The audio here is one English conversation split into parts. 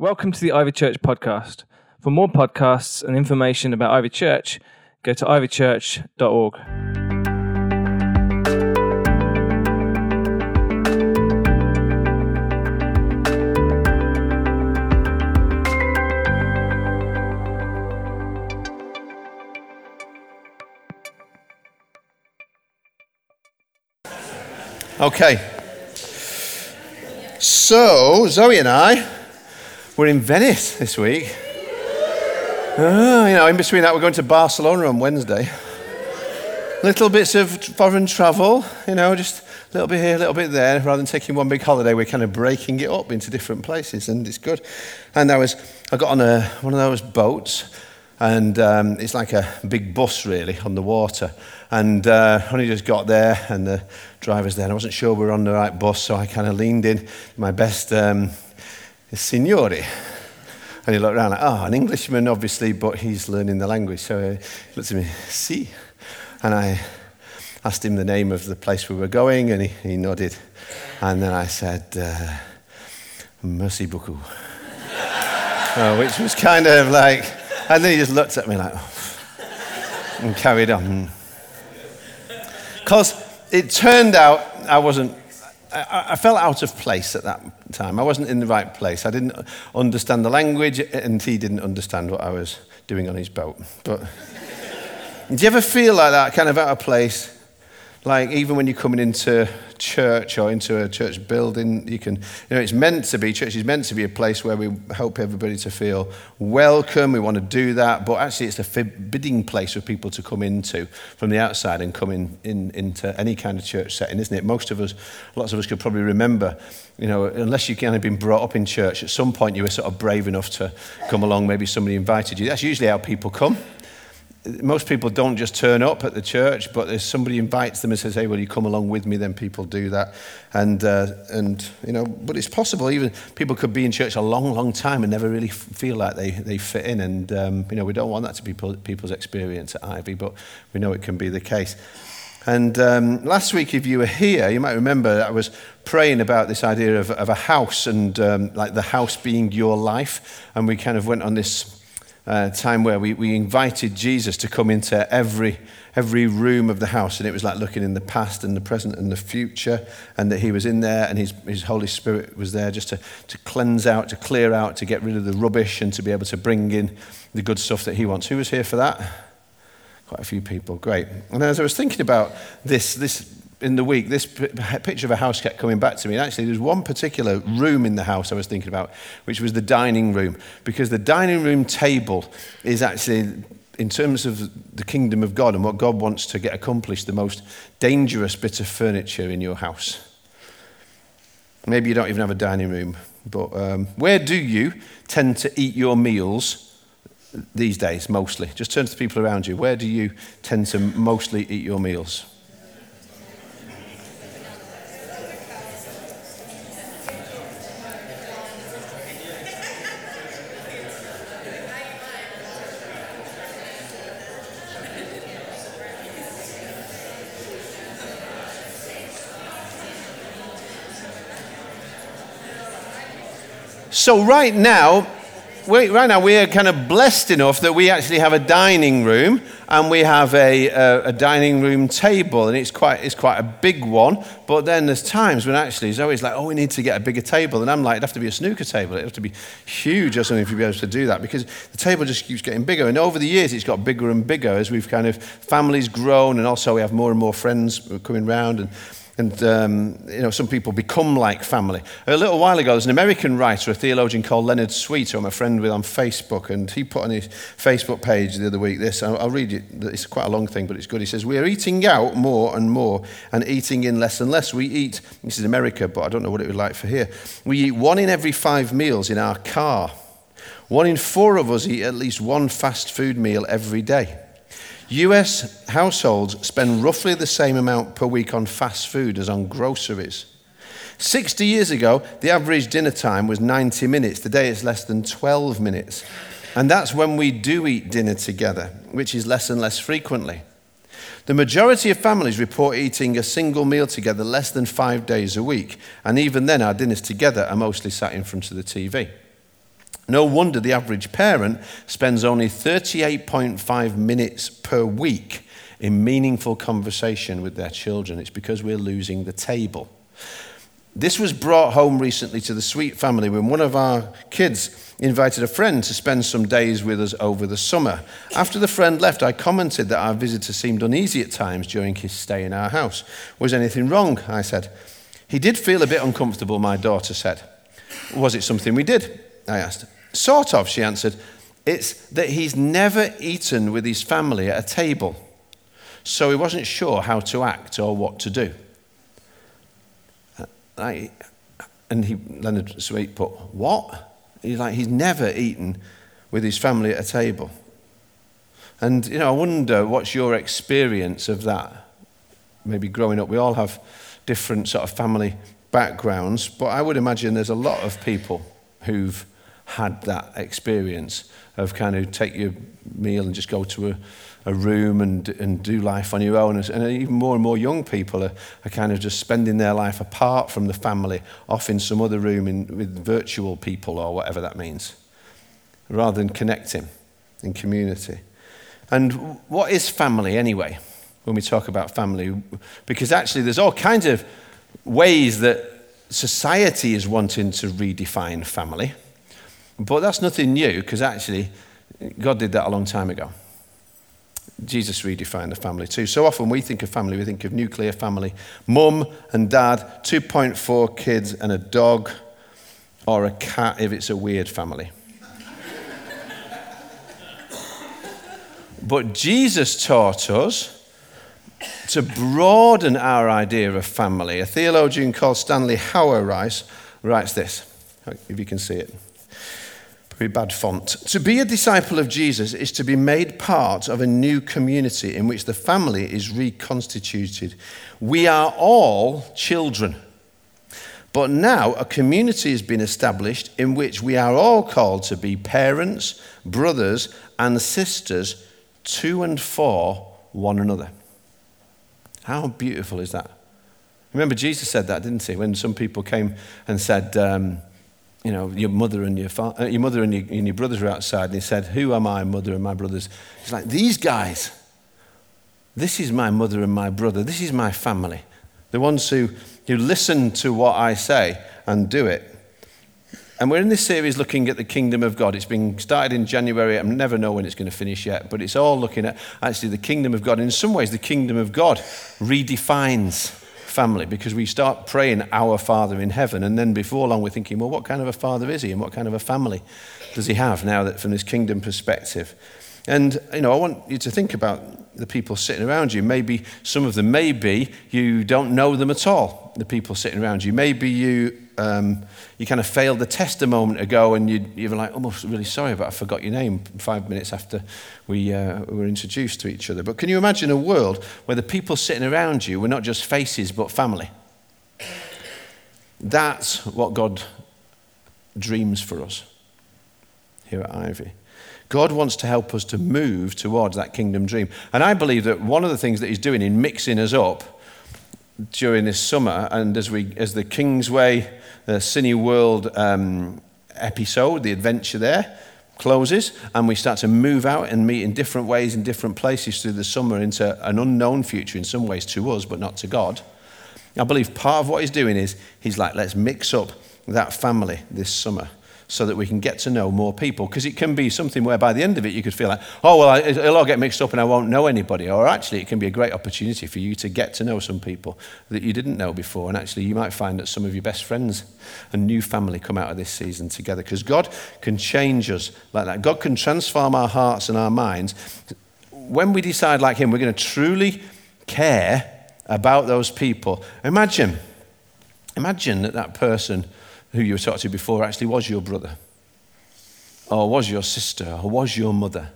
Welcome to the Ivy Church podcast. For more podcasts and information about Ivy Church, go to ivychurch.org. Okay. So, Zoe and I were in Venice this week. Ah, you know, in between that, we're going to Barcelona on Wednesday. Little bits of foreign travel, you know, just a little bit here, a little bit there. Rather than taking one big holiday, we're kind of breaking it up into different places, and it's good. And I was, I got on a, one of those boats, and um, it's like a big bus really on the water. And uh, only just got there, and the driver's there, and I wasn't sure we were on the right bus, so I kind of leaned in my best um, signore. And he looked around like, oh, an Englishman, obviously, but he's learning the language. So he looked at me, si. And I asked him the name of the place we were going, and he, he nodded. And then I said, uh, merci beaucoup. uh, which was kind of like, and then he just looked at me like, and carried on. Because it turned out I wasn't, I, I, felt out of place at that time. I wasn't in the right place. I didn't understand the language, and he didn't understand what I was doing on his boat. But do you ever feel like that, kind of out of place? Like even when you're coming into church or into a church building, you can, you know, it's meant to be, church is meant to be a place where we help everybody to feel welcome. We want to do that, but actually it's a forbidding place for people to come into from the outside and come in, in into any kind of church setting, isn't it? Most of us, lots of us could probably remember, you know, unless you kind of been brought up in church, at some point you were sort of brave enough to come along, maybe somebody invited you. That's usually how people come most people don't just turn up at the church, but if somebody invites them and says, "Hey, will you come along with me?" Then people do that, and uh, and you know, but it's possible. Even people could be in church a long, long time and never really feel like they, they fit in, and um, you know, we don't want that to be people's experience at Ivy, but we know it can be the case. And um, last week, if you were here, you might remember I was praying about this idea of, of a house and um, like the house being your life, and we kind of went on this uh, time where we, we invited Jesus to come into every, every room of the house. And it was like looking in the past and the present and the future, and that He was in there and His, his Holy Spirit was there just to, to cleanse out, to clear out, to get rid of the rubbish, and to be able to bring in the good stuff that He wants. Who was here for that? Quite a few people. Great. And as I was thinking about this, this in the week, this picture of a house kept coming back to me. Actually, there's one particular room in the house I was thinking about, which was the dining room. Because the dining room table is actually, in terms of the kingdom of God and what God wants to get accomplished, the most dangerous bit of furniture in your house. Maybe you don't even have a dining room, but um, where do you tend to eat your meals these days, mostly? Just turn to the people around you. Where do you tend to mostly eat your meals? So, right now, we, right now, we are kind of blessed enough that we actually have a dining room and we have a, a, a, dining room table, and it's quite, it's quite a big one. But then there's times when actually it's always like, oh, we need to get a bigger table. And I'm like, it'd have to be a snooker table, it'd have to be huge or something if you'd be able to do that because the table just keeps getting bigger. And over the years, it's got bigger and bigger as we've kind of, families grown, and also we have more and more friends coming round. And and um, you know, some people become like family. A little while ago, there's an American writer, a theologian called Leonard Sweet, who I'm a friend with on Facebook, and he put on his Facebook page the other week this. I'll read it. It's quite a long thing, but it's good. He says, "We are eating out more and more, and eating in less and less. We eat. This is America, but I don't know what it would like for here. We eat one in every five meals in our car. One in four of us eat at least one fast food meal every day." US households spend roughly the same amount per week on fast food as on groceries. 60 years ago, the average dinner time was 90 minutes. Today it's less than 12 minutes. And that's when we do eat dinner together, which is less and less frequently. The majority of families report eating a single meal together less than five days a week. And even then, our dinners together are mostly sat in front of the TV. No wonder the average parent spends only 38.5 minutes per week in meaningful conversation with their children. It's because we're losing the table. This was brought home recently to the Sweet family when one of our kids invited a friend to spend some days with us over the summer. After the friend left, I commented that our visitor seemed uneasy at times during his stay in our house. Was anything wrong? I said. He did feel a bit uncomfortable, my daughter said. Was it something we did? I asked. Sort of, she answered. It's that he's never eaten with his family at a table, so he wasn't sure how to act or what to do. Uh, I, and he, Leonard Sweet put, What? He's like, he's never eaten with his family at a table. And, you know, I wonder what's your experience of that? Maybe growing up, we all have different sort of family backgrounds, but I would imagine there's a lot of people who've had that experience of kind of take your meal and just go to a, a room and, and do life on your own. And even more and more young people are, are kind of just spending their life apart from the family, off in some other room in, with virtual people or whatever that means, rather than connecting in community. And what is family anyway, when we talk about family? Because actually, there's all kinds of ways that society is wanting to redefine family. But that's nothing new because actually, God did that a long time ago. Jesus redefined the family too. So often we think of family, we think of nuclear family mum and dad, 2.4 kids, and a dog, or a cat if it's a weird family. but Jesus taught us to broaden our idea of family. A theologian called Stanley Hauerwas writes this, if you can see it. Very bad font. To be a disciple of Jesus is to be made part of a new community in which the family is reconstituted. We are all children. But now a community has been established in which we are all called to be parents, brothers, and sisters to and for one another. How beautiful is that? Remember, Jesus said that, didn't he? When some people came and said, um, you know, your mother and your, fa- uh, your mother and your, and your brothers were outside, and he said, Who are my mother and my brothers? He's like, These guys. This is my mother and my brother. This is my family. The ones who, who listen to what I say and do it. And we're in this series looking at the kingdom of God. It's been started in January. I never know when it's going to finish yet, but it's all looking at actually the kingdom of God. In some ways, the kingdom of God redefines family because we start praying our Father in heaven, and then before long we're thinking, well, what kind of a father is he, and what kind of a family does he have now that from this kingdom perspective? And you know, I want you to think about the people sitting around you. Maybe some of them, maybe you don't know them at all. The people sitting around you. Maybe you um, you kind of failed the test a moment ago and you, you were like, oh, really sorry, but I forgot your name five minutes after we uh, were introduced to each other. But can you imagine a world where the people sitting around you were not just faces, but family? That's what God dreams for us here at Ivy. God wants to help us to move towards that kingdom dream. And I believe that one of the things that He's doing in mixing us up during this summer, and as, we, as the Kingsway, the Cineworld um, episode, the adventure there, closes, and we start to move out and meet in different ways in different places through the summer into an unknown future in some ways to us, but not to God. I believe part of what he's doing is he's like, let's mix up that family this summer so that we can get to know more people. Because it can be something where by the end of it you could feel like, oh, well, it'll all get mixed up and I won't know anybody. Or actually, it can be a great opportunity for you to get to know some people that you didn't know before. And actually, you might find that some of your best friends and new family come out of this season together. Because God can change us like that. God can transform our hearts and our minds. When we decide like Him, we're going to truly care about those people. Imagine, imagine that that person who you were talking to before actually was your brother, or was your sister, or was your mother.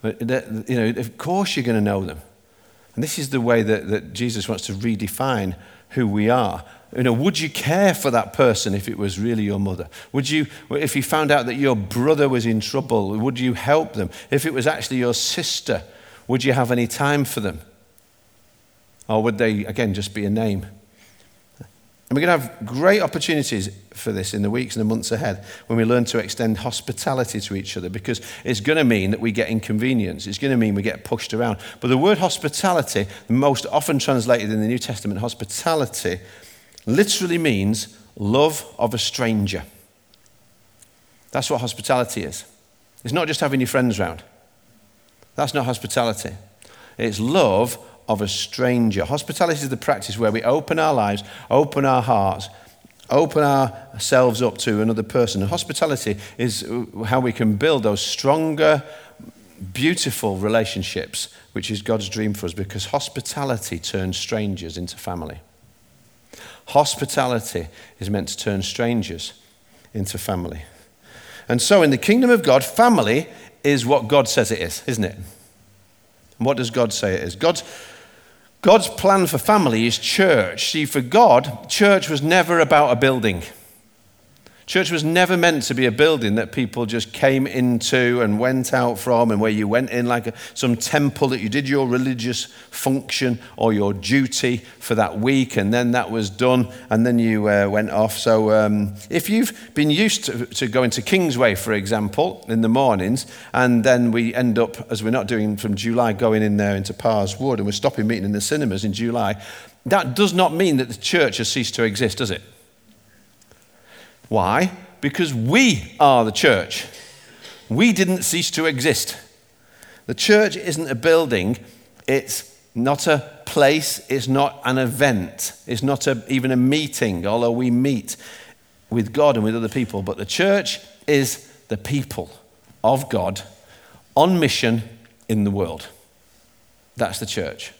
But, you know, of course you're going to know them. And this is the way that, that Jesus wants to redefine who we are. You know, would you care for that person if it was really your mother? Would you, if you found out that your brother was in trouble, would you help them? If it was actually your sister, would you have any time for them? Or would they, again, just be a name? And we're going to have great opportunities for this in the weeks and the months ahead when we learn to extend hospitality to each other because it's going to mean that we get inconvenience. It's going to mean we get pushed around. But the word hospitality, most often translated in the New Testament, hospitality, literally means love of a stranger. That's what hospitality is. It's not just having your friends round. That's not hospitality. It's love of a stranger. Hospitality is the practice where we open our lives, open our hearts, open ourselves up to another person. And hospitality is how we can build those stronger, beautiful relationships, which is God's dream for us, because hospitality turns strangers into family. Hospitality is meant to turn strangers into family. And so, in the kingdom of God, family is what God says it is, isn't it? And what does God say it is? God's God's plan for family is church. See, for God, church was never about a building. Church was never meant to be a building that people just came into and went out from, and where you went in like a, some temple that you did your religious function or your duty for that week, and then that was done, and then you uh, went off. So, um, if you've been used to, to going to Kingsway, for example, in the mornings, and then we end up, as we're not doing from July, going in there into Parrs Wood, and we're stopping meeting in the cinemas in July, that does not mean that the church has ceased to exist, does it? Why? Because we are the church. We didn't cease to exist. The church isn't a building, it's not a place, it's not an event, it's not a, even a meeting, although we meet with God and with other people. But the church is the people of God on mission in the world. That's the church.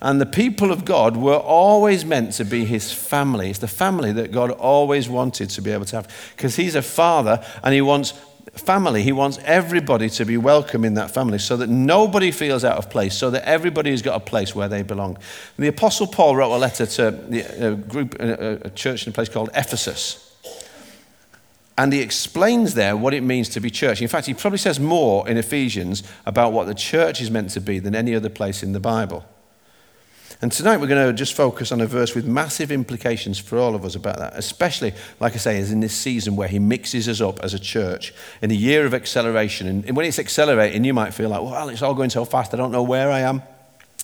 And the people of God were always meant to be his family. It's the family that God always wanted to be able to have. Because he's a father and he wants family. He wants everybody to be welcome in that family so that nobody feels out of place, so that everybody has got a place where they belong. The Apostle Paul wrote a letter to a group, a church in a place called Ephesus. And he explains there what it means to be church. In fact, he probably says more in Ephesians about what the church is meant to be than any other place in the Bible. And tonight we're going to just focus on a verse with massive implications for all of us about that, especially, like I say, is in this season where he mixes us up as a church in a year of acceleration. And when it's accelerating, you might feel like, well, it's all going so fast. I don't know where I am.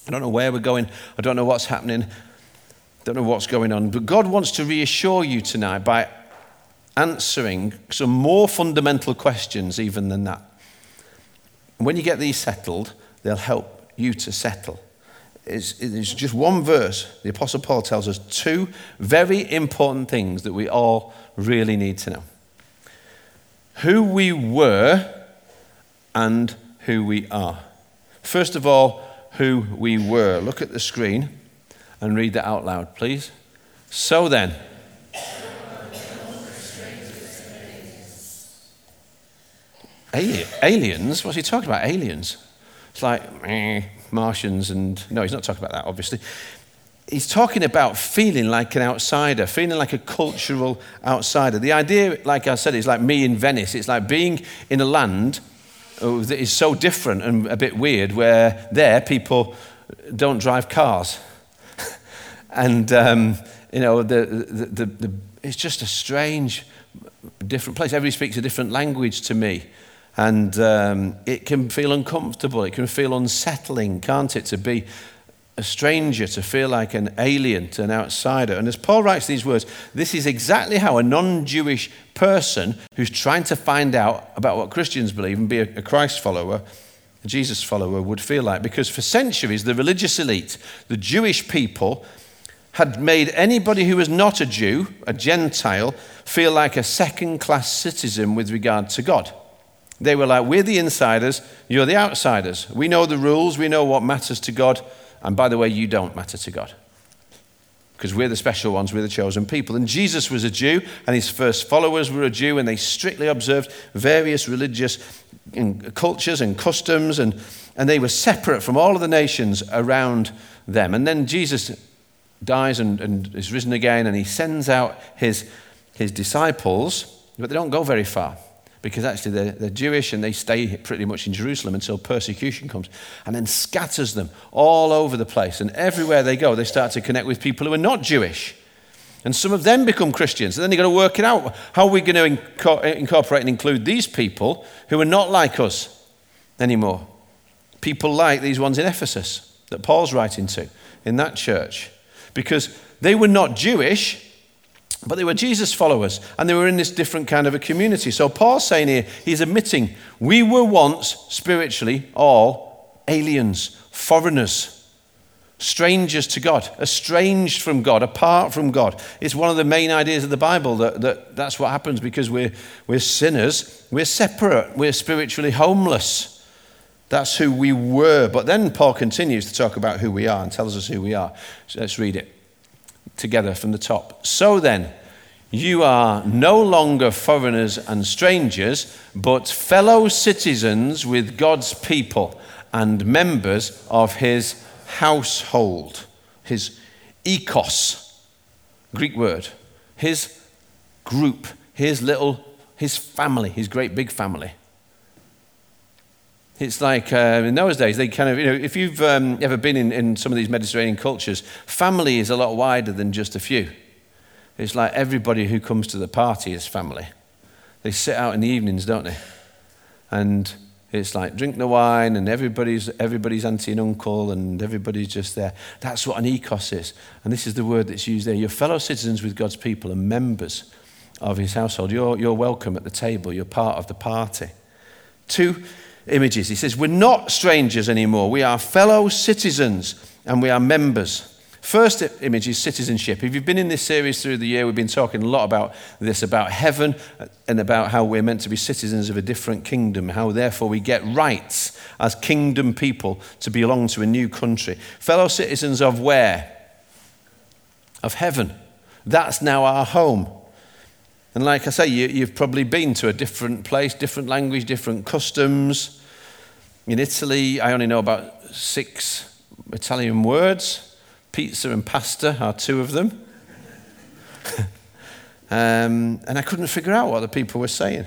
I don't know where we're going. I don't know what's happening. I don't know what's going on. But God wants to reassure you tonight by answering some more fundamental questions, even than that. And when you get these settled, they'll help you to settle it's, just one verse. The Apostle Paul tells us two very important things that we all really need to know who we were and who we are. First of all, who we were. Look at the screen and read that out loud, please. So then, aliens? What's he talking about? Aliens? It's like, Martians and no, he's not talking about that, obviously. He's talking about feeling like an outsider, feeling like a cultural outsider. The idea, like I said, is like me in Venice. It's like being in a land uh, that is so different and a bit weird, where there people don't drive cars. and, um, you know, the, the, the, the, it's just a strange, different place. Everybody speaks a different language to me. And um, it can feel uncomfortable, it can feel unsettling, can't it, to be a stranger, to feel like an alien, to an outsider. And as Paul writes these words, this is exactly how a non Jewish person who's trying to find out about what Christians believe and be a Christ follower, a Jesus follower, would feel like. Because for centuries, the religious elite, the Jewish people, had made anybody who was not a Jew, a Gentile, feel like a second class citizen with regard to God. They were like, We're the insiders, you're the outsiders. We know the rules, we know what matters to God, and by the way, you don't matter to God. Because we're the special ones, we're the chosen people. And Jesus was a Jew, and his first followers were a Jew, and they strictly observed various religious cultures and customs, and, and they were separate from all of the nations around them. And then Jesus dies and, and is risen again, and he sends out his, his disciples, but they don't go very far because actually they're, they're, Jewish and they stay pretty much in Jerusalem until persecution comes, and then scatters them all over the place. And everywhere they go, they start to connect with people who are not Jewish. And some of them become Christians. And then you've got to work it out. How are we going to incorporate and include these people who are not like us anymore? People like these ones in Ephesus that Paul's writing to in that church. Because they were not Jewish, but they were Jesus followers and they were in this different kind of a community. So Paul's saying here, he's admitting we were once spiritually all aliens, foreigners strangers to God, estranged from God, apart from God. It's one of the main ideas of the Bible that, that that's what happens because we're, we're sinners, we're separate, we're spiritually homeless. That's who we were. But then Paul continues to talk about who we are and tells us who we are. So let's read it together from the top. So then, you are no longer foreigners and strangers, but fellow citizens with God's people and members of his household, his oikos, Greek word, his group, his little, his family, his great big family. It's like uh, in those days, they kind of, you know, if you've um, ever been in, in some of these Mediterranean cultures, family is a lot wider than just a few. It's like everybody who comes to the party is family. They sit out in the evenings, don't they? And it's like drink the wine and everybody's, everybody's auntie and uncle and everybody's just there. That's what an oikos is. And this is the word that's used there. You're fellow citizens with God's people and members of his household. You're, you're welcome at the table. You're part of the party. Two images. He says, We're not strangers anymore. We are fellow citizens and we are members. First image is citizenship. If you've been in this series through the year, we've been talking a lot about this, about heaven, and about how we're meant to be citizens of a different kingdom, how therefore we get rights as kingdom people to belong to a new country. Fellow citizens of where? Of heaven. That's now our home. And like I say, you, have probably been to a different place, different language, different customs. In Italy, I only know about six Italian words. Pizza and pasta are two of them. um, and I couldn't figure out what the people were saying.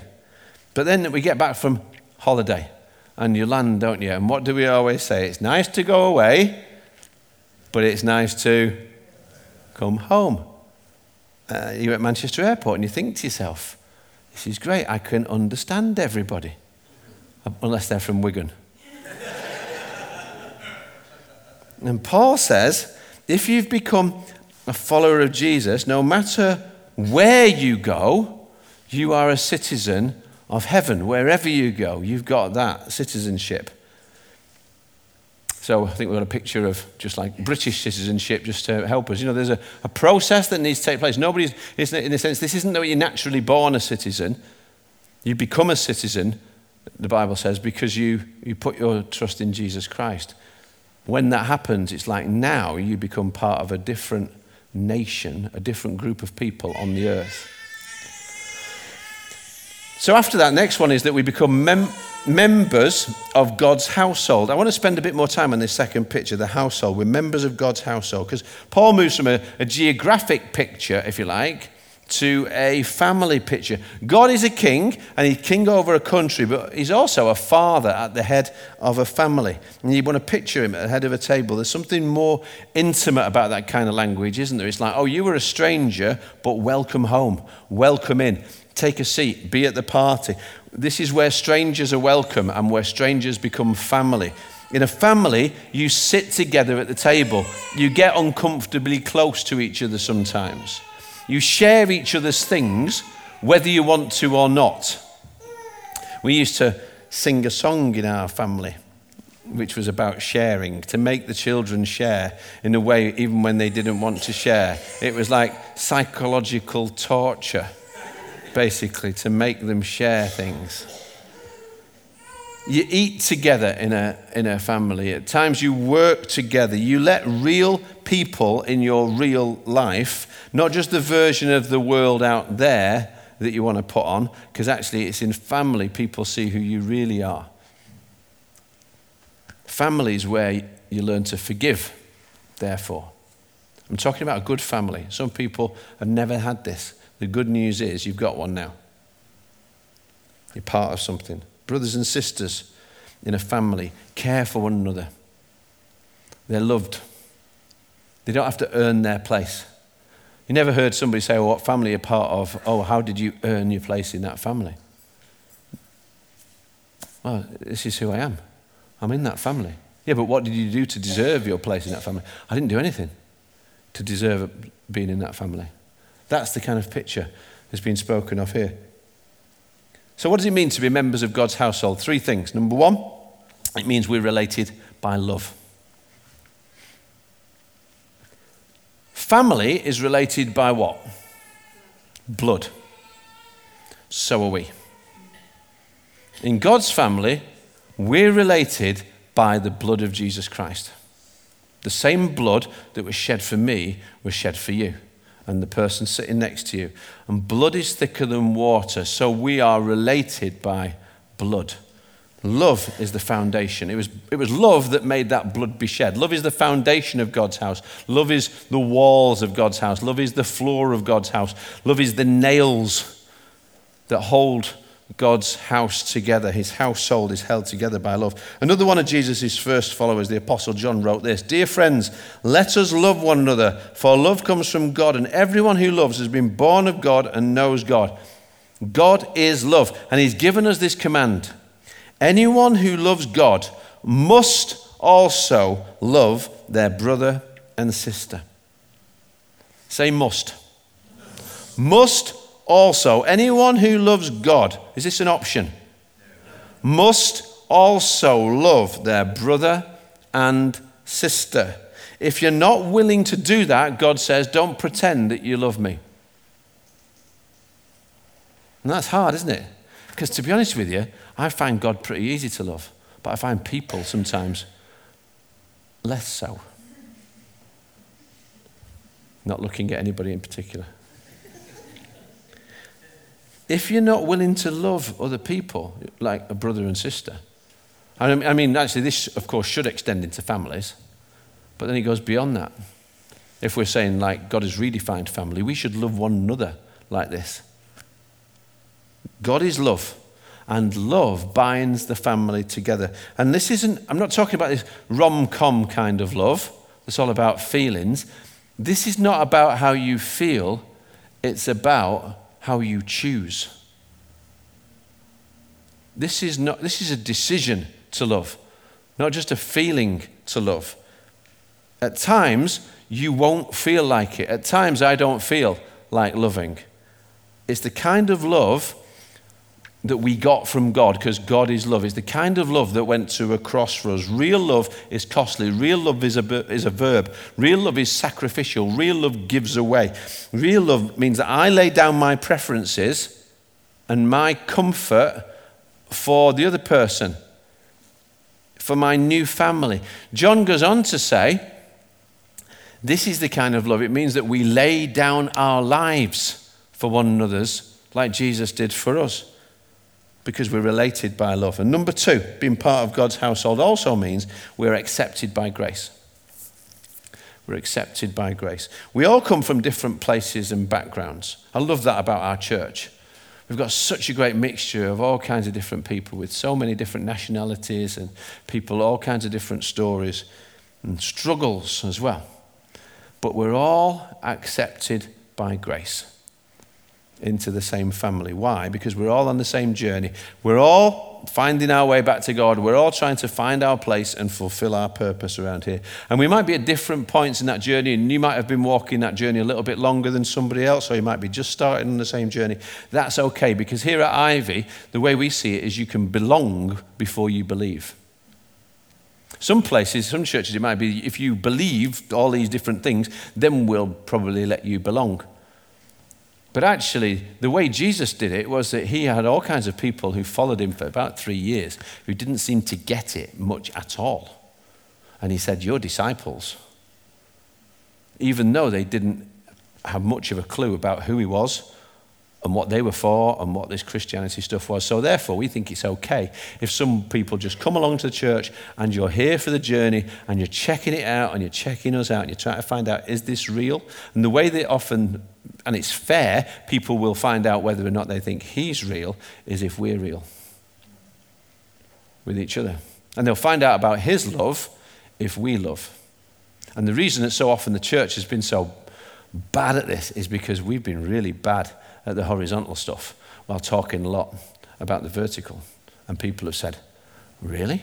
But then we get back from holiday and you land, don't you? And what do we always say? It's nice to go away, but it's nice to come home. Uh, you're at Manchester Airport and you think to yourself, this is great, I can understand everybody, unless they're from Wigan. and Paul says, if you've become a follower of Jesus, no matter where you go, you are a citizen of heaven. Wherever you go, you've got that citizenship. So I think we've got a picture of just like British citizenship just to help us. You know, there's a, a process that needs to take place. Nobody's, isn't it? in a sense, this isn't that you're naturally born a citizen. You become a citizen, the Bible says, because you, you put your trust in Jesus Christ when that happens, it's like now you become part of a different nation, a different group of people on the earth. So, after that, next one is that we become mem- members of God's household. I want to spend a bit more time on this second picture, the household. We're members of God's household because Paul moves from a, a geographic picture, if you like, to a family picture. God is a king, and he's king over a country, but he's also a father at the head of a family. And you want to picture him at the head of a table. There's something more intimate about that kind of language, isn't there? It's like, oh, you were a stranger, but welcome home, welcome in. Take a seat, be at the party. This is where strangers are welcome and where strangers become family. In a family, you sit together at the table. You get uncomfortably close to each other sometimes. You share each other's things, whether you want to or not. We used to sing a song in our family which was about sharing, to make the children share in a way even when they didn't want to share. It was like psychological torture, basically, to make them share things. You eat together in a, in a family. At times you work together. You let real people in your real life, not just the version of the world out there that you want to put on, because actually it's in family people see who you really are. Family is where you learn to forgive, therefore. I'm talking about a good family. Some people have never had this. The good news is you've got one now. You're part of something brothers and sisters in a family care for one another. They're loved. They don't have to earn their place. You never heard somebody say, well, what family you're part of? Oh, how did you earn your place in that family? Well, this is who I am. I'm in that family. Yeah, but what did you do to deserve your place in that family? I didn't do anything to deserve being in that family. That's the kind of picture that's been spoken of here. So, what does it mean to be members of God's household? Three things. Number one, it means we're related by love. Family is related by what? Blood. So are we. In God's family, we're related by the blood of Jesus Christ. The same blood that was shed for me was shed for you and the person sitting next to you. And blood is thicker than water, so we are related by blood. Love is the foundation. It was, it was love that made that blood be shed. Love is the foundation of God's house. Love is the walls of God's house. Love is the floor of God's house. Love is the nails that hold God's house together. His household is held together by love. Another one of Jesus' first followers, the Apostle John, wrote this Dear friends, let us love one another, for love comes from God, and everyone who loves has been born of God and knows God. God is love, and He's given us this command anyone who loves God must also love their brother and sister. Say must. Must also, anyone who loves God, is this an option? Must also love their brother and sister. If you're not willing to do that, God says, don't pretend that you love me. And that's hard, isn't it? Because to be honest with you, I find God pretty easy to love, but I find people sometimes less so. Not looking at anybody in particular if you're not willing to love other people like a brother and sister, I mean, actually, this, of course, should extend into families, but then it goes beyond that. If we're saying, like, God has redefined family, we should love one another like this. God is love, and love binds the family together. And this isn't, I'm not talking about this rom com kind of love that's all about feelings. This is not about how you feel, it's about how you choose. This is, not, this is a decision to love, not just a feeling to love. At times, you won't feel like it. At times, I don't feel like loving. It's the kind of love that we got from God because God is love. It's the kind of love that went to a cross for us. Real love is costly. Real love is a, is a verb. Real love is sacrificial. Real love gives away. Real love means that I lay down my preferences and my comfort for the other person, for my new family. John goes on to say, this is the kind of love. It means that we lay down our lives for one another's, like Jesus did for us because we're related by love. And number two, being part of God's household also means we're accepted by grace. We're accepted by grace. We all come from different places and backgrounds. I love that about our church. We've got such a great mixture of all kinds of different people with so many different nationalities and people, all kinds of different stories and struggles as well. But we're all accepted by grace into the same family. Why? Because we're all on the same journey. We're all finding our way back to God. We're all trying to find our place and fulfill our purpose around here. And we might be at different points in that journey, and you might have been walking that journey a little bit longer than somebody else, or you might be just starting on the same journey. That's okay, because here at Ivy, the way we see it is you can belong before you believe. Some places, some churches, it might be if you believe all these different things, then we'll probably let you belong. But actually, the way Jesus did it was that he had all kinds of people who followed him for about three years who didn't seem to get it much at all. And he said, Your disciples, even though they didn't have much of a clue about who he was and what they were for and what this Christianity stuff was. So, therefore, we think it's okay if some people just come along to the church and you're here for the journey and you're checking it out and you're checking us out and you're trying to find out, is this real? And the way they often, and it's fair, people will find out whether or not they think he's real is if we're real with each other. And they'll find out about his love if we love. And the reason that so often the church has been so bad at this is because we've been really bad at the horizontal stuff while talking a lot about the vertical. And people have said, Really?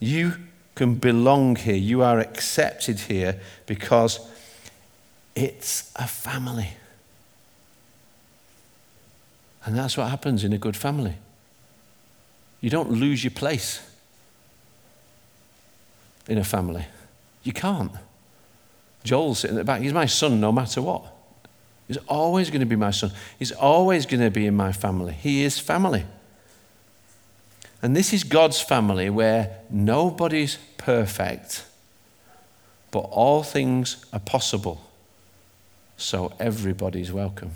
You can belong here. You are accepted here because it's a family. And that's what happens in a good family. You don't lose your place in a family. You can't. Joel's sitting at the back. He's my son no matter what. He's always going to be my son. He's always going to be in my family. He is family. And this is God's family where nobody's perfect, but all things are possible. So everybody's welcome.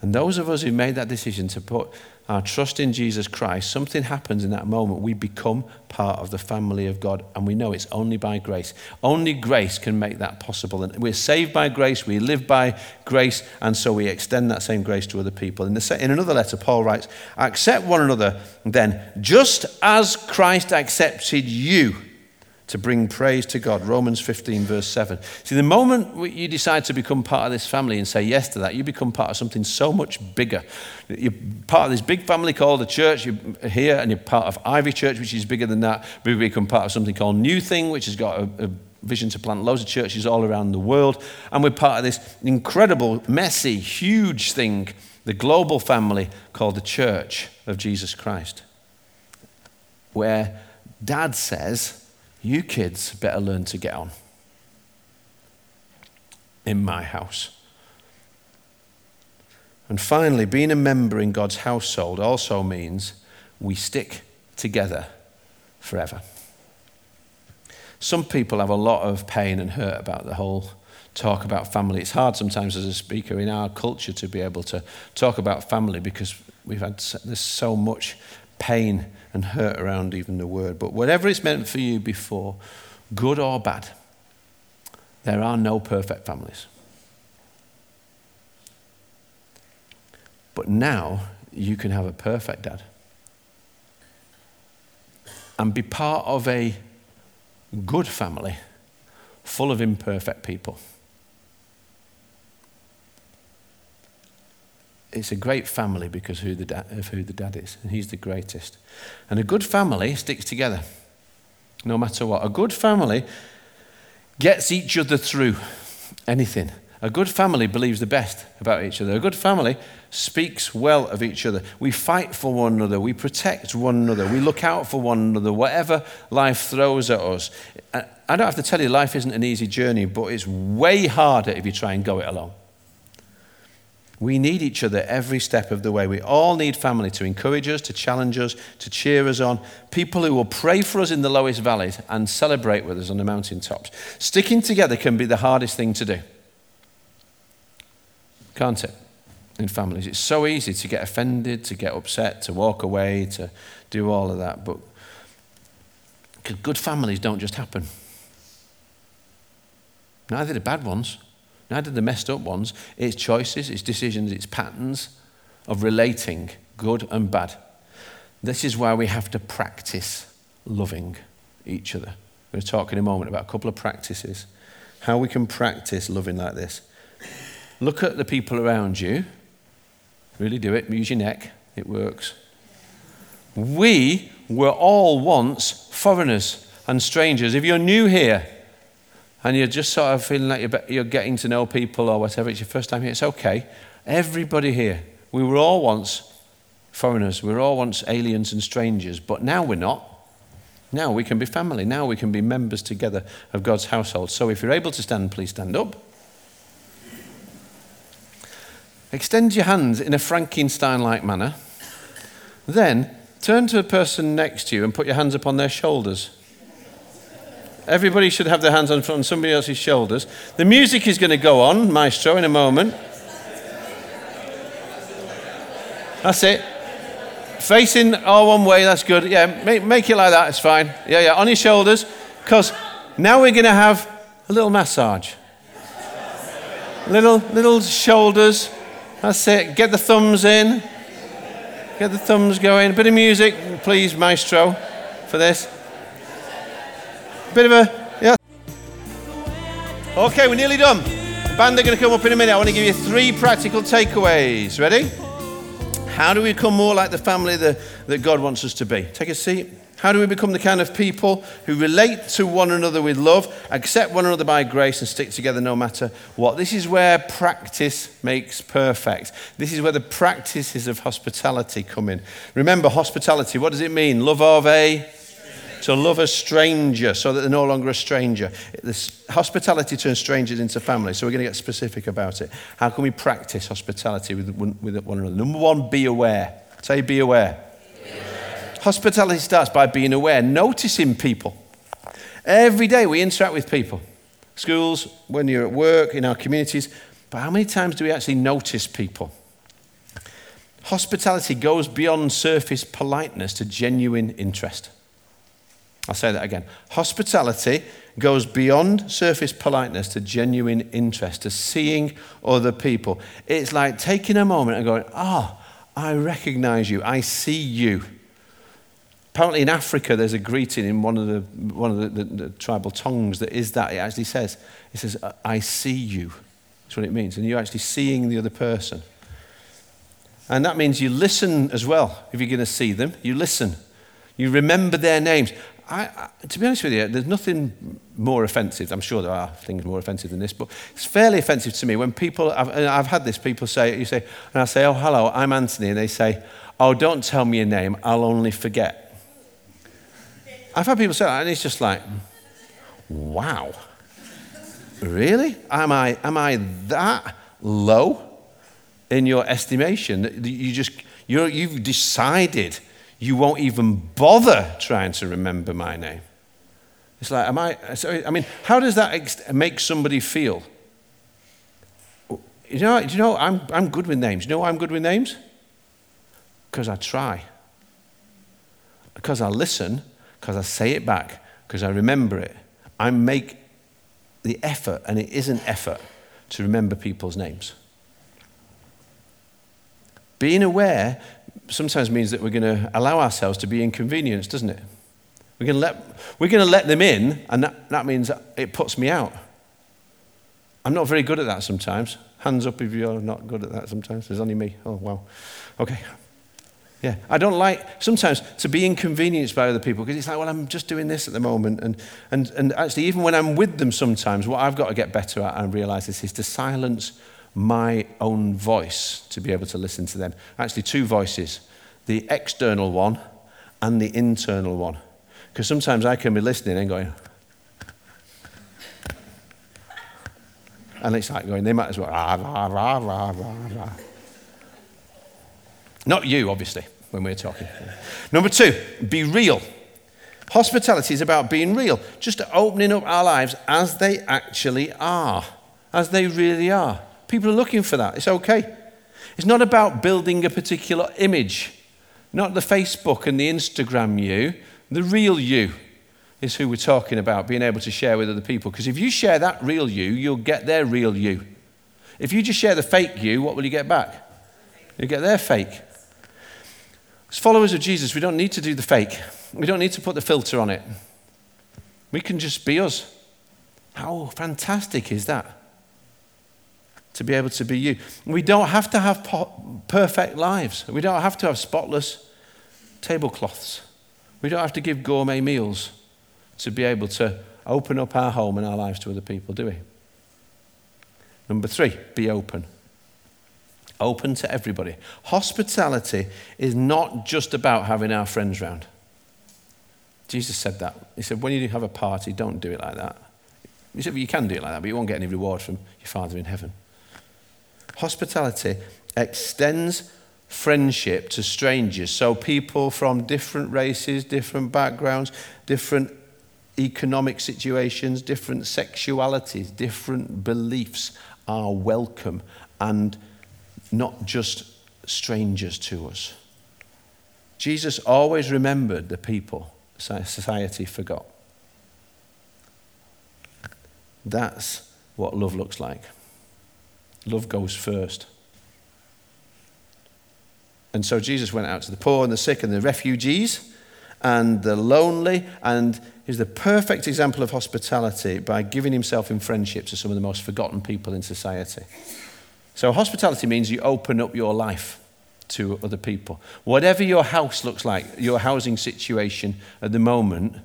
And those of us who made that decision to put our trust in Jesus Christ, something happens in that moment. We become part of the family of God, and we know it's only by grace. Only grace can make that possible. And we're saved by grace, we live by grace, and so we extend that same grace to other people. In, the, in another letter, Paul writes, Accept one another then, just as Christ accepted you to bring praise to God. Romans 15, verse 7. See, the moment you decide to become part of this family and say yes to that, you become part of something so much bigger. You're part of this big family called the church. You're here, and you're part of Ivy Church, which is bigger than that. We become part of something called New Thing, which has got a, a vision to plant loads of churches all around the world. And we're part of this incredible, messy, huge thing, the global family called the Church of Jesus Christ, where dad says, you kids better learn to get on in my house. And finally, being a member in God's household also means we stick together forever. Some people have a lot of pain and hurt about the whole talk about family. It's hard sometimes as a speaker in our culture to be able to talk about family because we've had there's so much pain and hurt around even the word. But whatever it's meant for you before, good or bad, there are no perfect families. But now you can have a perfect dad and be part of a good family full of imperfect people. It's a great family because who the da- of who the dad is, and he's the greatest. And a good family sticks together, no matter what. A good family gets each other through anything. A good family believes the best about each other. A good family speaks well of each other. We fight for one another. We protect one another. We look out for one another, whatever life throws at us. I don't have to tell you, life isn't an easy journey, but it's way harder if you try and go it alone. We need each other every step of the way. We all need family to encourage us, to challenge us, to cheer us on. People who will pray for us in the lowest valleys and celebrate with us on the mountaintops. Sticking together can be the hardest thing to do. Can't it? In families. It's so easy to get offended, to get upset, to walk away, to do all of that. But good families don't just happen. Neither do bad ones. Neither the messed up ones. It's choices, it's decisions, it's patterns of relating, good and bad. This is why we have to practice loving each other. We're going to talk in a moment about a couple of practices, how we can practice loving like this. Look at the people around you. Really do it. Use your neck. It works. We were all once foreigners and strangers. If you're new here, and you're just sort of feeling like you're, you're getting to know people or whatever, it's your first time here, it's okay. Everybody here, we were all once foreigners, we were all once aliens and strangers, but now we're not. Now we can be family. Now we can be members together of God's household. So if you're able to stand, please stand up. Extend your hands in a Frankenstein like manner. Then turn to a person next to you and put your hands upon their shoulders. Everybody should have their hands on, on somebody else's shoulders. The music is going to go on, maestro, in a moment. That's it. Facing all one way, that's good. Yeah, make, make it like that, it's fine. Yeah, yeah, on your shoulders. Because now we're going to have a little massage. Little, little shoulders. That's it. Get the thumbs in. Get the thumbs going. A bit of music, please, maestro, for this. Bit of a, yeah. Okay, we're nearly done. The band are going to come up in a minute. I want to give you three practical takeaways. Ready? How do we become more like the family that, that God wants us to be? Take a seat. How do we become the kind of people who relate to one another with love, accept one another by grace, and stick together no matter what? This is where practice makes perfect. This is where the practices of hospitality come in. Remember, hospitality, what does it mean? Love of a to love a stranger so that they're no longer a stranger. This hospitality turns strangers into family, so we're going to get specific about it. How can we practice hospitality with, with one another? Number one, be aware. Say, be aware. Hospitality starts by being aware, noticing people. Every day we interact with people, schools, when you're at work, in our communities, but how many times do we actually notice people? Hospitality goes beyond surface politeness to genuine interest. I'll say that again. Hospitality goes beyond surface politeness to genuine interest, to seeing other people. It's like taking a moment and going, Ah, oh, I recognize you, I see you. Apparently, in Africa, there's a greeting in one of the, one of the, the, the tribal tongues that is that. It actually says, It says, I see you. That's what it means. And you're actually seeing the other person. And that means you listen as well. If you're going to see them, you listen. You remember their names. I, I, to be honest with you, there's nothing more offensive. I'm sure there are things more offensive than this, but it's fairly offensive to me when people, I've, I've had this, people say, you say, and I say, oh, hello, I'm Anthony, and they say, oh, don't tell me your name, I'll only forget. I've had people say that, and it's just like, wow, really? Am I, am I that low in your estimation that you just, you you've decided you won't even bother trying to remember my name. It's like, am I, I mean, how does that make somebody feel? You know, you know I'm, I'm good with names. You know why I'm good with names? Because I try. Because I listen, because I say it back, because I remember it. I make the effort, and it is an effort, to remember people's names. Being aware sometimes means that we're going to allow ourselves to be inconvenienced, doesn't it? We're going to let, we're going to let them in, and that, that means it puts me out. I'm not very good at that sometimes. Hands up if you're not good at that sometimes. There's only me. Oh, wow. Okay. Yeah. I don't like sometimes to be inconvenienced by other people because it's like, well, I'm just doing this at the moment. And, and, and actually, even when I'm with them sometimes, what I've got to get better at and realize this is to silence my own voice to be able to listen to them. Actually, two voices the external one and the internal one. Because sometimes I can be listening and going, and it's like going, they might as well, rah, rah, rah, rah, rah, rah. Not you, obviously, when we're talking. Number two, be real. Hospitality is about being real, just opening up our lives as they actually are, as they really are. People are looking for that. It's okay. It's not about building a particular image, not the Facebook and the Instagram you. The real you is who we're talking about, being able to share with other people. Because if you share that real you, you'll get their real you. If you just share the fake you, what will you get back? You get their fake. As followers of Jesus, we don't need to do the fake. We don't need to put the filter on it. We can just be us. How fantastic is that? To be able to be you. We don't have to have perfect lives. We don't have to have spotless tablecloths. We don't have to give gourmet meals to be able to open up our home and our lives to other people, do we? Number three, be open. Open to everybody. Hospitality is not just about having our friends round. Jesus said that. He said, when you have a party, don't do it like that. He said, well, you can do it like that, but you won't get any reward from your Father in heaven. Hospitality extends friendship to strangers. So people from different races, different backgrounds, different economic situations, different sexualities, different beliefs are welcome and not just strangers to us. Jesus always remembered the people society forgot. That's what love looks like. Love goes first. And so Jesus went out to the poor and the sick and the refugees and the lonely, and is the perfect example of hospitality by giving himself in friendship to some of the most forgotten people in society. So, hospitality means you open up your life to other people. Whatever your house looks like, your housing situation at the moment,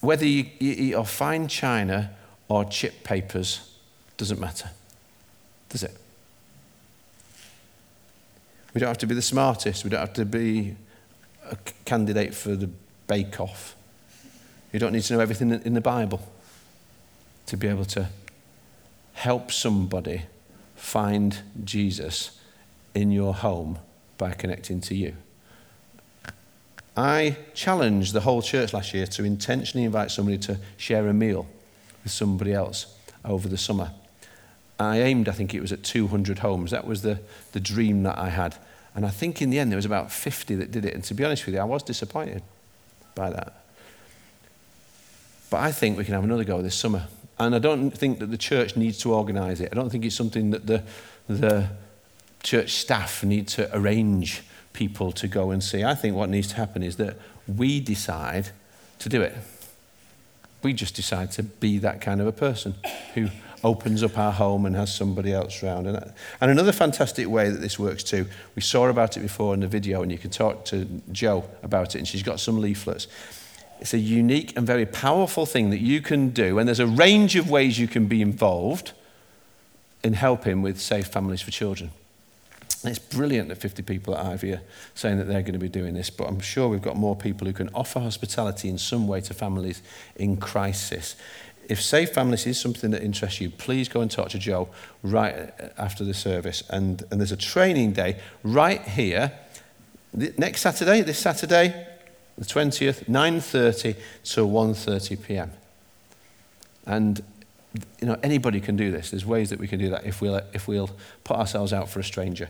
whether you, eat fine china or chip papers, doesn't matter, does it? We don't have to be the smartest. We don't have to be a candidate for the bake off. You don't need to know everything in the Bible to be able to help somebody find Jesus in your home by connecting to you. I challenged the whole church last year to intentionally invite somebody to share a meal with somebody else over the summer. I aimed, I think it was at 200 homes. That was the, the dream that I had. And I think in the end there was about 50 that did it. And to be honest with you, I was disappointed by that. But I think we can have another go this summer. And I don't think that the church needs to organise it. I don't think it's something that the, the church staff need to arrange people to go and see. I think what needs to happen is that we decide to do it. we just decide to be that kind of a person who opens up our home and has somebody else around. And, and another fantastic way that this works too, we saw about it before in the video, and you can talk to Jo about it, and she's got some leaflets. It's a unique and very powerful thing that you can do, and there's a range of ways you can be involved in helping with Safe Families for Children. It's brilliant that 50 people at Ivy are saying that they're going to be doing this, but I'm sure we've got more people who can offer hospitality in some way to families in crisis. If Safe Families is something that interests you, please go and talk to Joe right uh, after the service. And, and there's a training day right here next Saturday, this Saturday, the 20th, 9.30 to 1.30 p.m. And you know, anybody can do this. There's ways that we can do that if we'll, if we'll put ourselves out for a stranger.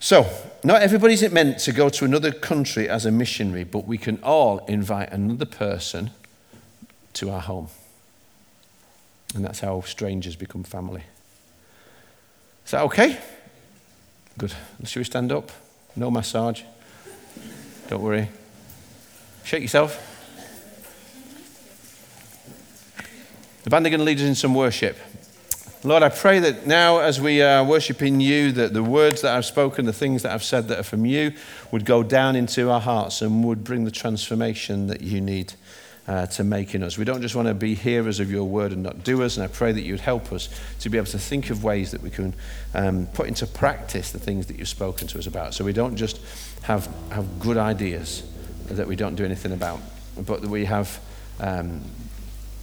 So, not everybody's meant to go to another country as a missionary, but we can all invite another person to our home. And that's how strangers become family. Is that okay? Good. Should we stand up? No massage. Don't worry. Shake yourself. The band are going to lead us in some worship. Lord, I pray that now, as we are worshiping you, that the words that I've spoken, the things that I've said that are from you, would go down into our hearts and would bring the transformation that you need uh, to make in us. We don't just want to be hearers of your word and not doers, and I pray that you'd help us to be able to think of ways that we can um, put into practice the things that you've spoken to us about. So we don't just have, have good ideas that we don't do anything about, but that we have um,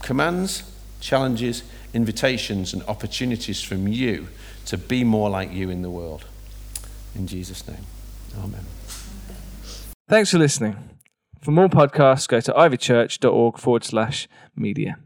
commands, challenges, invitations, and opportunities from you to be more like you in the world. In Jesus' name, amen. Thanks for listening. For more podcasts, go to ivychurch.org forward slash media.